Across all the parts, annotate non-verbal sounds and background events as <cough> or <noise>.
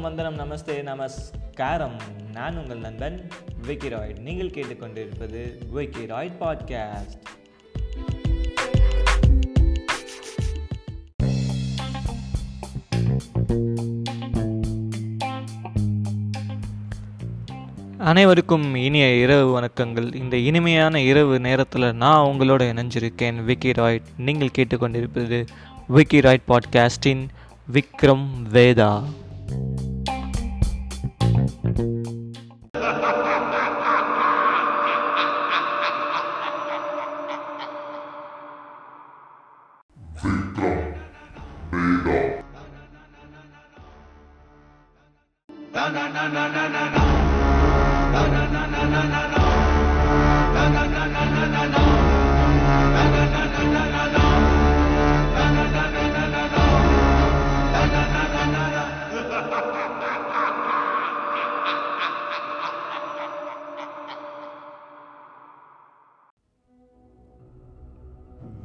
Hello வந்தனம். நமஸ்தே நமஸ்காரம். நான் உங்கள் நண்பன் விக்கிராய்ட் நீங்கள் கேட்டுக்கொண்டிருப்பது விக்கி ராய்ட் பாட்காஸ்ட். அனைவருக்கும் இனிய இரவு வணக்கங்கள். இந்த இனிமையான இரவு நேரத்தில் நான் உங்களோட இணைஞ்சிருக்கேன் விக்கி ராய்ட் நீங்கள் கேட்டுக்கொண்டிருப்பது விக்கி ராய்ட் பாட்காஸ்டின் விக்ரம் வேதா.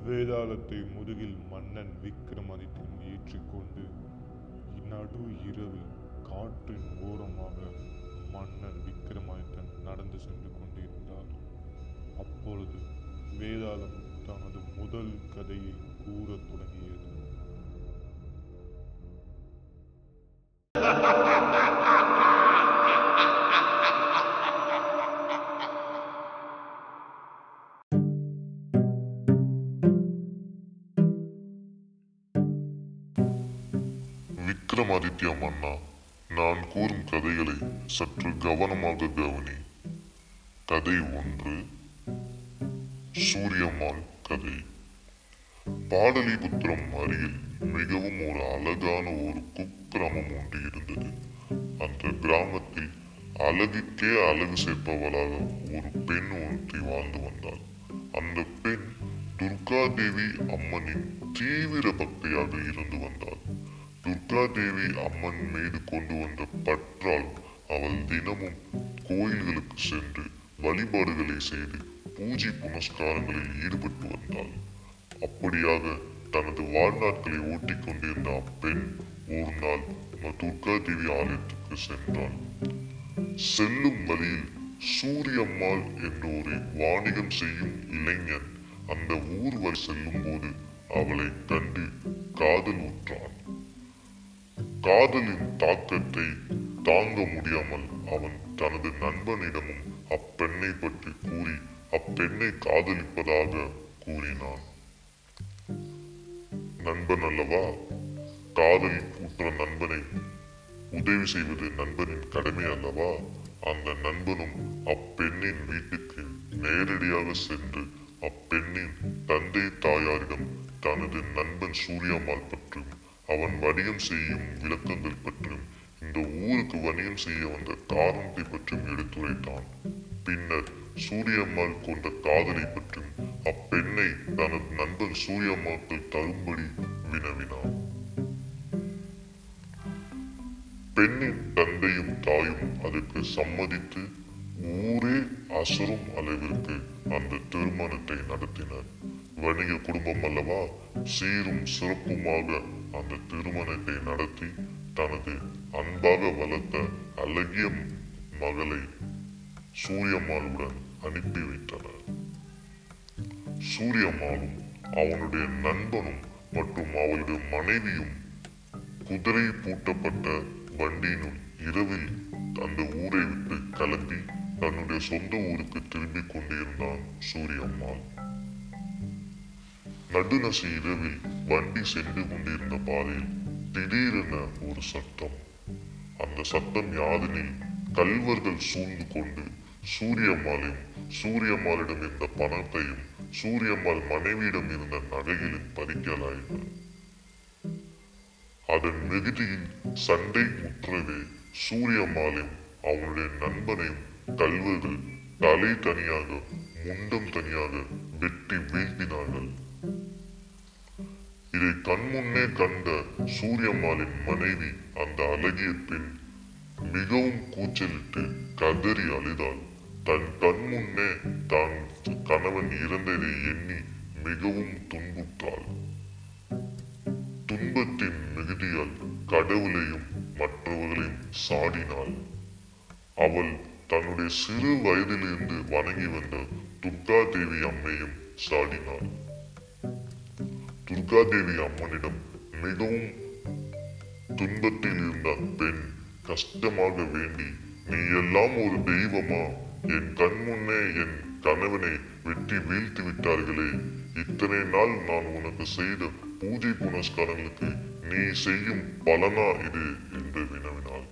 வேதாளத்தை முதுகில் மன்னன் விக்ரமாதித்தன் ஏற்றிக்கொண்டு நடு இரவில் காற்றின் ஓரமாக மன்னன் விக்ரமாதித்தன் நடந்து சென்று கொண்டிருந்தார். அப்பொழுது வேதாளம் தனது முதல் கதையை கூறத் தொடங்கியது. விக்ரமாதித்ய மன்னா நான் கூறும் கதைகளை சற்று கவனமாக கவனி. கதை ஒன்று சூரியம்மாள் கதை. பாடலிபுத்திரம் அருகில் மிகவும் ஒரு அழகான ஒரு குக்கிராமம் ஒன்று இருந்தது. அந்த கிராமத்தில் அழகுக்கே அழகு சேர்ப்பவளாக ஒரு பெண் ஒருத்தி வாழ்ந்து வந்தாள். அந்த பெண் துர்காதேவி அம்மனின் தீவிர பக்தியாக இருந்து வந்தாள். துர்காதேவி அம்மன் மீது கொண்டு வந்த பற்றால் அவள் தினமும் கோயில்களுக்கு சென்று வழிபாடுகளை செய்து பூஜை புனஸ்காரங்களில் ஈடுபட்டு வந்தாள். அப்படியாக தனது வாழ்நாட்களை ஓட்டிக் கொண்டிருந்த அப்பெண் ஒரு நாள் துர்காதேவி ஆலயத்துக்கு சென்றாள். செல்லும் வழியில் சூரியம்மாள் என்ற ஒரு வாணிகம் செய்யும் இளைஞன் அந்த ஊர் வரை செல்லும் போது அவளை கண்டு காதல் ஊற்றான். காதலின் தாக்கத்தை தாங்க முடியாமல் அவன் தனது நண்பனிடமும் அப்பெண்ணை பற்றி கூறி அப்பெண்ணை காதலிப்பதாக கூறினான். நண்பன் அல்லவா? காதல் கூற்ற நண்பனை உதவி செய்வது நண்பனின் கடமை அல்லவா? அந்த நண்பனும் அப்பெண்ணின் வீட்டுக்கு நேரடியாக சென்று அப்பெண்ணின் தந்தை தாயாரிடம் தனது நண்பன் சூர்யாமால் பற்றும் அவன் வணிகம் செய்யும் விளக்கங்கள் பற்றியும் இந்த ஊருக்கு வணிகம் செய்ய வந்த காரணத்தை பற்றியும் எடுத்துரைத்தான். பின்னர் சூரியம்மாள் கொண்ட காதலை பற்றியும் அப்பெண்ணை தனது நண்பன் சூரியம்மாவுக்கு தரும்படி வினவினான். பெண்ணின் தந்தையும் தாயும் அதற்கு சம்மதித்து ஊரே அசரும் அளவிற்கு அந்த திருமணத்தை நடத்தினர். வணிக குடும்பம் அல்லவா? சீரும் சிறப்புமாக அந்த திருமணத்தை நடத்தி தனது அன்பாக வளர்த்த அழகிய மகளை சூரியம்மாளுடன் அனுப்பி வைத்தனர். சூரியம்மாளும் அவனுடைய நண்பனும் மற்றும் அவளுடைய மனைவியும் குதிரை பூட்டப்பட்ட வண்டியினுள் இரவில் அந்த ஊரை விட்டு கிளம்பி தன்னுடைய சொந்த ஊருக்கு திரும்பிக் கொண்டிருந்தான் சூரியம்மாள். நடுநசி இரவில் வண்டி சென்று கொண்டிருந்த பாதையில் திடீரென ஒரு சத்தம். அந்த சத்தம் யாதெனில் கல்வர்கள் சூழ்ந்து கொண்டு சூரியம்மாளையும் சூரியம்மாளிடம் இருந்த பணத்தையும் சூரியம்மாள் மனைவியிடம் இருந்த நகையிலும் பறிக்கலாயின. அதன் மிகுதியில் சண்டை முற்றவே சூரியம்மாளையும் அவனுடைய நண்பனையும் கல்வர்கள் தலை தனியாக முண்டம் தனியாக வெட்டி வீழ்த்தினார்கள். இதை கண்முன்னே கண்ட சூரியம்மாளின் மனைவி அந்த அழகிய பெண் மிகவும் கூச்சலிட்டு கதறி அழுதாள். தன் கண்முன்னே தான் கணவன் இறந்ததை எண்ணி மிகவும் துன்புற்றாள். துன்பத்தின் மிகுதியால் கடவுளையும் மற்றவர்களையும் சாடினாள். அவள் தன்னுடைய சிறு வயதிலிருந்து வணங்கி வந்த துர்கா தேவி அம்மையும் சாடினாள். துர்காதேவி அம்மனிடம் மிகவும் துன்பத்தில் இருந்த பெண் கஷ்டமாக வேண்டி நீ எல்லாம் ஒரு தெய்வமா? என் கண் முன்னே என் கணவனை வெட்டி வீழ்த்தி விட்டார்களே. இத்தனை நாள் நான் உனக்கு செய்த பூஜை புனஸ்காரங்களுக்கு நீ செய்யும் பலனா இது? என்று வினவினாள்.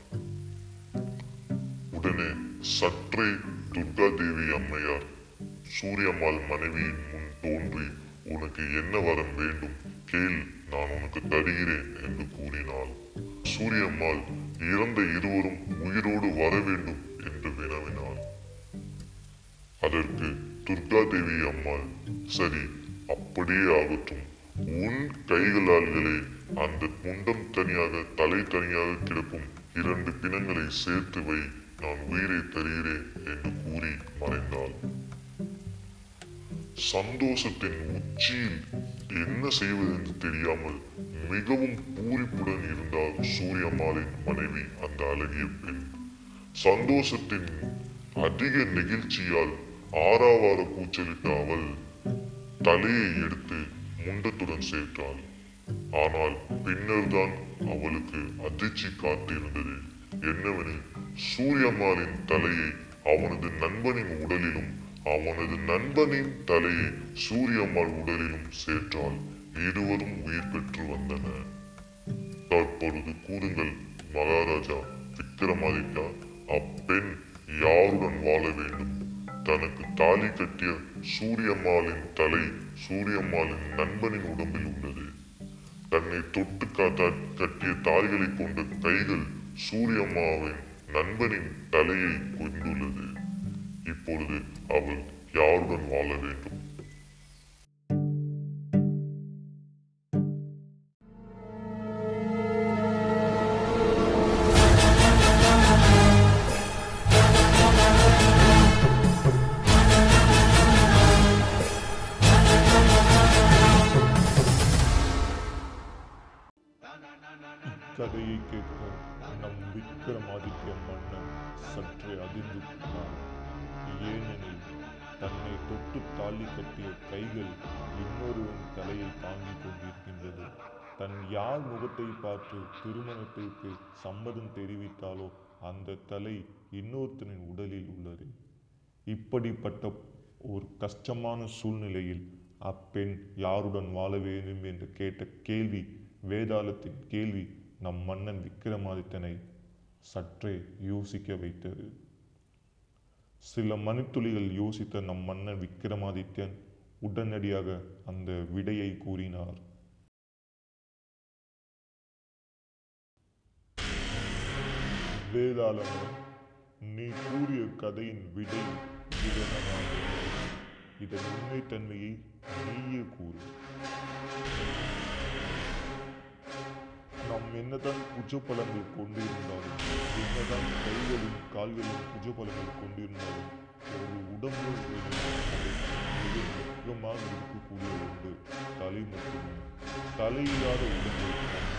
உடனே சற்றே துர்கா தேவி அம்மையார் சூரியம்மாள் மனைவியின் முன் தோன்றி உனக்கு என்ன வரம் வேண்டும்? கேள் நான் உனக்கு தருகிறேன் என்று கூறினாள். சூரியம்மாள் இறந்த இருவரும் உயிரோடு வர வேண்டும் என்று வினவினாள். அதற்கு துர்கா தேவி அம்மாள் சரி அப்படியே ஆகட்டும். உன் கைகளால்களே அந்த முண்டம் தனியாக தலை தனியாக கிடக்கும் இரண்டு பிணங்களை சேர்த்து வை. நான் உயிரை தருகிறேன் என்று கூறி மறைந்தாள். சந்தோஷத்தின் உச்சியில் என்ன செய்வதென்று தெரியாமல் மிகவும் பூரிப்புடன் இருந்தால் சூரியம்மாளின் மனைவி அந்த அழகிய பெண். சந்தோஷத்தின் அதிக நெகிழ்ச்சியால் ஆறாவார கூச்சலிட்ட அவள் தலையை எடுத்து முண்டத்துடன் சேர்த்தாள். ஆனால் பின்னர்தான் அவளுக்கு அதிர்ச்சி காத்திருந்தது. என்னவெனில் சூரியம்மாளின் தலையை அவனது நண்பனின் உடலிலும் அவனது நண்பனின் தலையை சூரியம்மாள் உடலிலும் சேர்த்தால் இருவரும் உயிர் பெற்று வந்தன. தற்பொழுது கூறுங்கள் மகாராஜா விக்ரமாதித்யா அப்பெண் யாருடன் வாழ வேண்டும்? தனக்கு தாலி கட்டிய சூரியம்மாளின் தலை சூரியம்மாளின் நண்பனின் உடம்பில் உள்ளது. தன்னை தொட்டு காத்தா கட்டிய தாலிகளை கொண்ட கைகள் சூரியம்மாவின் நண்பனின் தலையை கொண்டுள்ளது. இப்பொழுது அவள் யாருடன் வாழ வேண்டும்? கதையை கேட்க நம் விக்ரமாதித்ய மன்னன் சற்றே அதிர்ந்து போனான். ஏனெனில் தன்னை தொட்டு தாலி கட்டிய கைகள் இன்னொருவன் தலையை தாங்கிக் கொண்டிருக்கின்றது. தன் யார் முகத்தை பார்த்து திருமணத்திற்கு சம்மதம் தெரிவித்தாலோ அந்த தலை இன்னொருத்தனின் உடலில் உள்ளது. இப்படிப்பட்ட ஒரு கஷ்டமான சூழ்நிலையில் அப்பெண் யாருடன் வாழ வேண்டும் என்று கேட்ட கேள்வி வேதாளத்தின் கேள்வி நம் மன்னன் விக்ரமாதித்தனை சற்றே யோசிக்க வைத்தது. சில மணித்துளிகள் யோசித்த நம் மன்னர் விக்ரமாதித்யன் உடனடியாக அந்த விடையை கூறினார். வேதாளமே நீ கூறிய கதையின் விடை இதன் உண்மைத்தன்மையை நீயே கூறு. நாம் என்னதான் புஜபலங்கள் கொண்டிருந்தாலும் என்னதான் கால்களில் கால்களும் புஜபலங்கள் கொண்டிருந்தாலும் ஒரு உடம்பு மிக முக்கியமாக இருக்கக்கூடிய ஒன்று தலை மட்டுமே தலை இல்லாத உடம்பு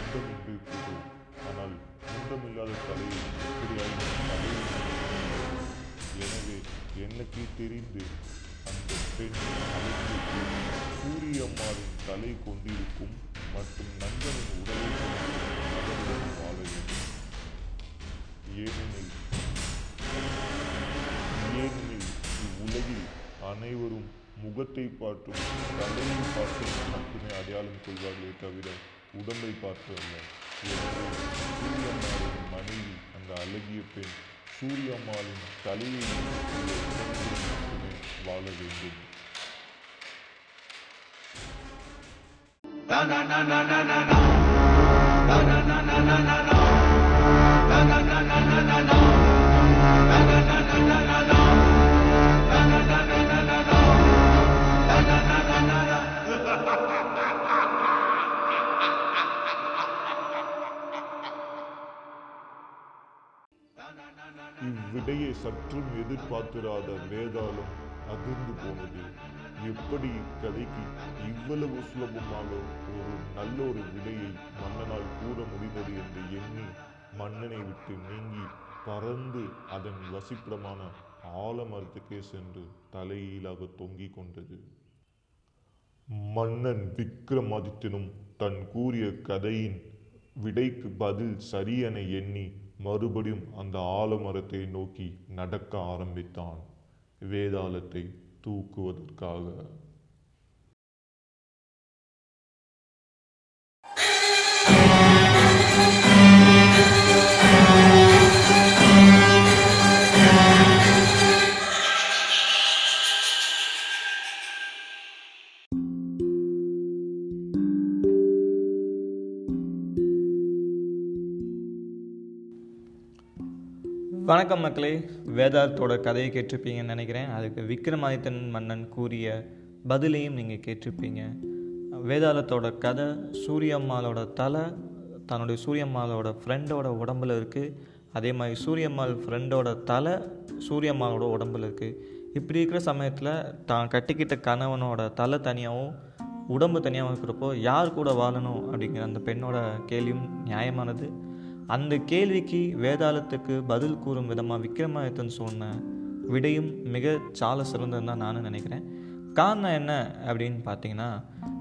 நாம் முண்டம் ஆனால் முண்டமில்லாத தலையை எப்படியாவது தலையை எனவே எனக்கு தெரிந்து அந்த பெண் அழைத்து சூரியம்மாவின் தலை கொண்டிருக்கும் மற்றும் நண்பனின் உடலை கொண்டிருக்கும் வாழ வேண்டும் ஏனெனில் ஏனெனில் இவ்வுலகில் அனைவரும் முகத்தை பார்த்தும் தலையை பார்த்தும் மட்டுமே அடையாளம் கொள்வார்களே தவிர உடம்பை பார்த்து அல்ல எனவே சூரியம்மாளின் மனைவி அந்த அழகிய பெண் சூரியம்மாளின் தலையை மட்டுமே வாழ வேண்டும் இவ்விடையை சற்றும் எதிர்பார்த்திராத வேதாளம் அதிர்ந்து போனது. எப்படி இக்கதைக்கு இவ்வளவு சுலபமாக ஒரு நல்ல ஒரு விடையை மன்னனால் கூற முடிந்தது என்று எண்ணி மன்னனை விட்டு நீங்கி பறந்து அதன் வசிப்பிடமான ஆலமரத்துக்கே சென்று தலையீழாக தொங்கிக் கொண்டது. மன்னன் விக்ரமாதித்தனும் தன் கூறிய கதையின் விடைக்கு பதில் சரியென எண்ணி மறுபடியும் அந்த ஆலமரத்தை நோக்கி நடக்க ஆரம்பித்தான். வேதாளத்தை தூக்குவதற்காக. வணக்கம் மக்களே. வேதாளத்தோட கதையை கேட்டிருப்பீங்கன்னு நினைக்கிறேன். அதுக்கு விக்ரமாதித்தன் மன்னன் கூறிய பதிலையும் நீங்கள் கேட்டிருப்பீங்க. வேதாளத்தோட கதை சூரியம்மாளோட தலை தன்னுடைய சூரியம்மாளோட ஃப்ரெண்டோட உடம்புல இருக்குது அதே மாதிரி சூரியம்மாள் ஃப்ரெண்டோட தலை சூரியம்மாளோட உடம்புல இருக்குது இப்படி இருக்கிற சமயத்தில் தான் கட்டிக்கிட்ட கணவனோட தலை தனியாகவும் உடம்பு தனியாகவும் இருக்கிறப்போ யார் கூட வாழணும் அப்படிங்கிற அந்த பெண்ணோட கேள்வியும் நியாயமானது. அந்த கேள்விக்கு வேதாளத்துக்கு பதில் கூறும் விதமாக விக்ரமாதித்தன் சொன்ன விடையும் மிக சால சிறந்ததுன்னு தான் நானும் நினைக்கிறேன். காரணம் என்ன அப்படின்னு பார்த்தீங்கன்னா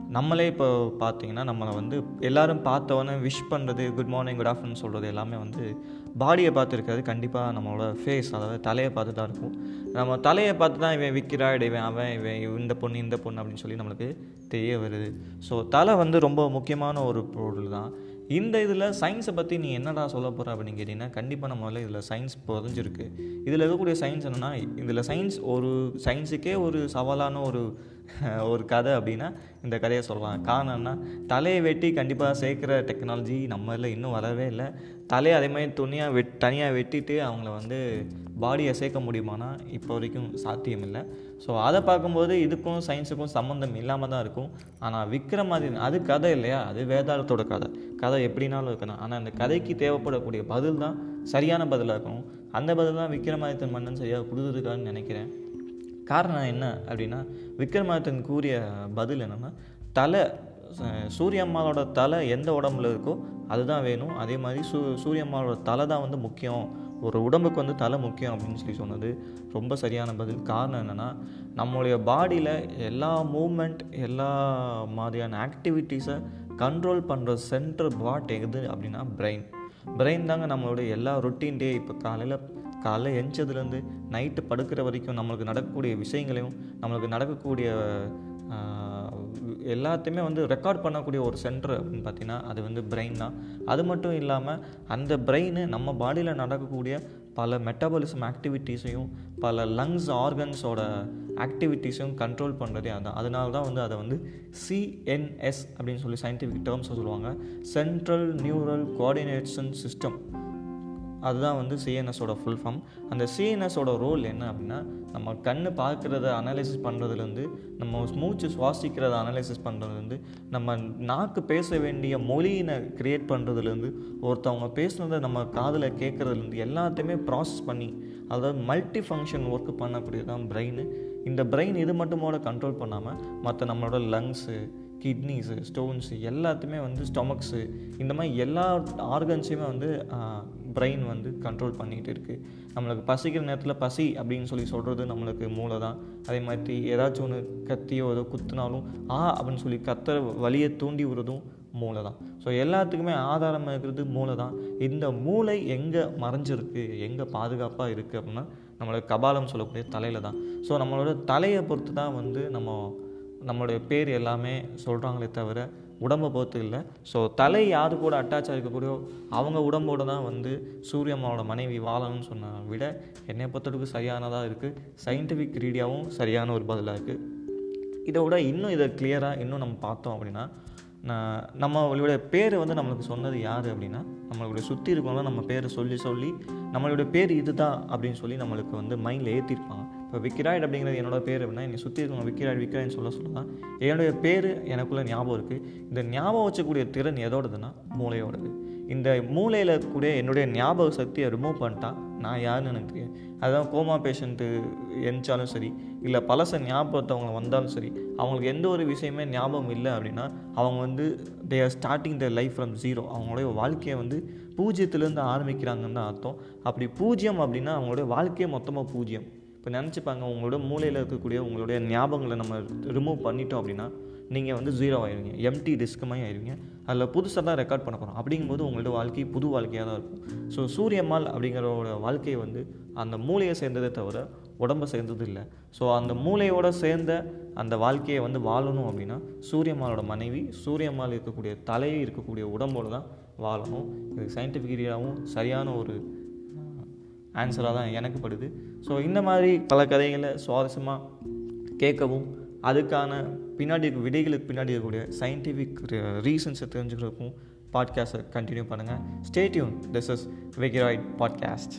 நம்மளே இப்போ பார்த்தீங்கன்னா நம்மளை வந்து எல்லாரும் பார்த்தவொன்னே விஷ் பண்ணுறது குட் மார்னிங் குட் ஆஃப்டர்நூன் சொல்கிறது எல்லாமே வந்து பாடியை பார்த்துருக்காது கண்டிப்பாக நம்மளோட ஃபேஸ் அதாவது தலையை பார்த்து தான் இருக்கும். நம்ம தலையை பார்த்து தான் இவன் விற்கிறா இவன் அவன் இவன் இந்த பொண்ணு இந்த பொண்ணு அப்படின்னு சொல்லி நம்மளுக்கு தெரிய வருது. ஸோ தலை வந்து ரொம்ப முக்கியமான ஒரு பொருள் தான் இந்த இதில் சயின்ஸை பற்றி நீ என்னடா சொல்ல போகிற அப்படின்னு கேட்டிங்கன்னா கண்டிப்பாக முதல்ல இதில் சயின்ஸ் புதஞ்சிருக்கு. இதில் இருக்கக்கூடிய சயின்ஸ் என்னென்னா இதில் சயின்ஸ் ஒரு சயின்ஸுக்கே ஒரு சவாலான ஒரு <laughs> ஒரு கதை அப்படின்னா இந்த கதையை சொல்லலாம். காரணம்னா தலையை வெட்டி கண்டிப்பாக சேர்க்குற டெக்னாலஜி நம்ம இதில் இன்னும் வரவே இல்லை. தலையை அதே மாதிரி துணியாக வெட் தனியாக வெட்டிட்டு அவங்கள வந்து பாடியை சேர்க்க முடியுமானா இப்போ வரைக்கும் சாத்தியம் இல்லை ஸோ அதை பார்க்கும்போது இதுக்கும் சயின்ஸுக்கும் சம்மந்தம் இல்லாமல் தான் இருக்கும். ஆனால் விக்ரமாதின் அது கதை இல்லையா? அது வேதாளத்தோட கதை. கதை எப்படினாலும் இருக்கணும். ஆனால் அந்த கதைக்கு தேவைப்படக்கூடிய பதில் தான் சரியான பதிலாக இருக்கணும் அந்த பதில் தான் விக்ரமாதித்தன் மன்னன் சரியாக கொடுத்துருக்காருன்னு நினைக்கிறேன். காரணம் என்ன அப்படின்னா விக்ரமாதித்தன் கூறிய பதில் என்னென்னா தலை சூரியம்மாளோட தலை எந்த உடம்புல இருக்கோ அதுதான் வேணும். அதே மாதிரி சூ சூரியம்மாளோட தலை தான் வந்து முக்கியம். ஒரு உடம்புக்கு வந்து தலை முக்கியம் அப்படின்னு சொல்லி சொன்னது ரொம்ப சரியான பதில். காரணம் என்னென்னா நம்மளுடைய பாடியில் எல்லா மூமெண்ட் எல்லா மாதிரியான ஆக்டிவிட்டீஸை கண்ட்ரோல் பண்ணுற சென்ட்ரல் பாட் எது அப்படின்னா பிரெயின் பிரெயின் தாங்க நம்மளுடைய எல்லா ரொட்டீன் டே. இப்போ காலையில் காலைல எஞ்சதுலேருந்து நைட்டு படுக்கிற வரைக்கும் நம்மளுக்கு நடக்கக்கூடிய விஷயங்களையும் நம்மளுக்கு நடக்கக்கூடிய எல்லாத்தையுமே வந்து ரெக்கார்ட் பண்ணக்கூடிய ஒரு சென்டர் அப்படின்னு பார்த்தீங்கன்னா அது வந்து பிரெயின் தான். அது மட்டும் இல்லாமல் அந்த பிரெயின் நம்ம பாடியில் நடக்கக்கூடிய பல மெட்டபாலிசம் ஆக்டிவிட்டீஸையும் பல லங்ஸ் ஆர்கன்ஸோட ஆக்டிவிட்டீஸையும் கண்ட்ரோல் பண்ணுறதே அதான். அதனால தான் வந்து அதை வந்து சிஎன்எஸ் அப்படின்னு சொல்லி சயின்டிஃபிக் டேர்ம்ஸை சொல்லுவாங்க. சென்ட்ரல் நியூரல் கோஆர்டினேஷன் சிஸ்டம் அதுதான் வந்து சிஎன்எஸோட ஃபுல் ஃபார்ம் அந்த சிஎன்எஸோட ரோல் என்ன அப்படின்னா நம்ம கண் பார்க்குறத அனலைசிஸ் பண்ணுறதுலேருந்து நம்ம மூச்சு சுவாசிக்கிறத அனலைசிஸ் பண்ணுறதுலேருந்து நம்ம நாக்கு பேச வேண்டிய மொழியினை க்ரியேட் பண்ணுறதுலேருந்து ஒருத்தவங்க பேசுனதை நம்ம காதில் கேட்குறதுலேருந்து எல்லாத்தையுமே ப்ராசஸ் பண்ணி அதாவது மல்டி ஃபங்க்ஷன் ஒர்க் பண்ணக்கூடியது தான் பிரெயின் இந்த பிரெயின் இது மட்டுமோட கண்ட்ரோல் பண்ணாமல் மற்ற நம்மளோட லங்ஸு கிட்னிஸு ஸ்டோன்ஸு எல்லாத்தையுமே வந்து ஸ்டொமக்ஸு இந்த மாதிரி எல்லா ஆர்கன்ஸையுமே வந்து பிரெயின் வந்து கண்ட்ரோல் பண்ணிகிட்டு இருக்குது நம்மளுக்கு பசிக்கிற நேரத்தில் பசி அப்படின்னு சொல்லி சொல்கிறது நம்மளுக்கு மூளை தான் அதே மாதிரி ஏதாச்சும் ஒன்று கத்தியோ ஏதோ குத்துனாலும் ஆ அப்படின்னு சொல்லி கத்துற வழியை தூண்டி விடுறதும் மூளை தான் ஸோ எல்லாத்துக்குமே ஆதாரம் இருக்கிறது மூளை தான் இந்த மூளை எங்கே மறைஞ்சிருக்கு எங்கே பாதுகாப்பாக இருக்குது அப்படின்னா நம்மளுக்கு கபாலம் சொல்லக்கூடிய தலையில் தான் ஸோ நம்மளோட தலையை பொறுத்து தான் வந்து நம்ம நம்மளுடைய பேர் எல்லாமே சொல்கிறாங்களே தவிர உடம்பை பொறுத்து இல்லை. ஸோ தலை யாரு கூட அட்டாச் இருக்கக்கூடியோ அவங்க உடம்போடு தான் வந்து சூரியம்மாவோட மனைவி வாழணும்னு சொன்ன விட என்னை பொறுத்தளவுக்கு சரியானதாக இருக்குது சயின்டிஃபிக் ரீதியாகவும் சரியான ஒரு பதிலாக இருக்குது இதை விட இன்னும் இதை கிளியராக இன்னும் நம்ம பார்த்தோம் அப்படின்னா நம்மளுடைய பேர் வந்து நம்மளுக்கு சொன்னது யார் அப்படின்னா நம்மளுடைய சுற்றி இருக்கவங்க நம்ம பேரை சொல்லி சொல்லி நம்மளுடைய பேர் இதுதான் அப்படின்னு சொல்லி நம்மளுக்கு வந்து மைண்டில் ஏற்றிருப்பாங்க இப்போ விக்கிராய்டு அப்படிங்கிறது என்னோட பேர் அப்படின்னா என்னை சுற்றி இருக்கவங்க விக்கிராய்டு விக்கிராய்னு சொல்ல சொல்லலாம் என்னுடைய பேர் எனக்குள்ளே ஞாபகம் இருக்குது இந்த ஞாபகம் வச்சக்கூடிய திறன் எதோடதுன்னா மூளையோடது. இந்த மூளையில் கூட என்னுடைய ஞாபக சக்தியை ரிமூவ் பண்ணிட்டா நான் யாருன்னு எனக்கு தெரியும் அதுதான் கோமா பேஷண்ட்டு எந்திச்சாலும் சரி இல்லை பழச ஞாபகத்தவங்க வந்தாலும் சரி அவங்களுக்கு எந்த ஒரு விஷயமே ஞாபகம் இல்லை அப்படின்னா அவங்க வந்து they are starting the life from zero அவங்களுடைய வாழ்க்கையை வந்து பூஜ்ஜியத்துலேருந்து ஆரம்பிக்கிறாங்கன்னு தான் அர்த்தம். அப்படி பூஜ்ஜியம் அப்படின்னா அவங்களுடைய வாழ்க்கையே மொத்தமாக பூஜ்ஜியம் இப்போ நினச்சிப்பாங்க உங்களோட மூளையில் இருக்கக்கூடிய உங்களுடைய ஞாபகங்களை நம்ம ரிமூவ் பண்ணிட்டோம் அப்படின்னா நீங்கள் வந்து ஜீரோ ஆயிடுவீங்க எம்டி டிஸ்க் மாதிரி ஆயிடுவீங்க அதில் புதுசாக தான் ரெக்கார்ட் பண்ண போகிறோம் அப்படிங்கும்போது உங்களோட வாழ்க்கை புது வாழ்க்கையாக தான் இருக்கும். ஸோ சூரியம்மாள் அப்படிங்கிறவோட வாழ்க்கை வந்து அந்த மூளையை சேர்ந்ததே தவிர உடம்பை சேர்ந்தது இல்லை. ஸோ அந்த மூளையோட சேர்ந்த அந்த வாழ்க்கையை வந்து வாழணும் அப்படின்னா சூரியம்மாளோட மனைவி சூரியம்மாள் இருக்கக்கூடிய தலையை இருக்கக்கூடிய உடம்போடு தான் வாழணும். இது சயின்டிஃபிக் ரீதியாகவும் சரியான ஒரு ஆன்சராக தான் எனக்கு படுது. ஸோ இந்த மாதிரி பல கதைகளை சுவாரஸ்யமாக கேட்கவும் அதுக்கான பின்னாடி இருக்க விடைகளுக்கு பின்னாடி இருக்கக்கூடிய சயின்டிஃபிக் ரீசன்ஸை தெரிஞ்சுக்கிறதுக்கும் பாட்காஸ்ட்டை கண்டினியூ பண்ணுங்கள் ஸ்டேட்யூன் திஸ் இஸ் வெகிராய்ட் பாட்காஸ்ட்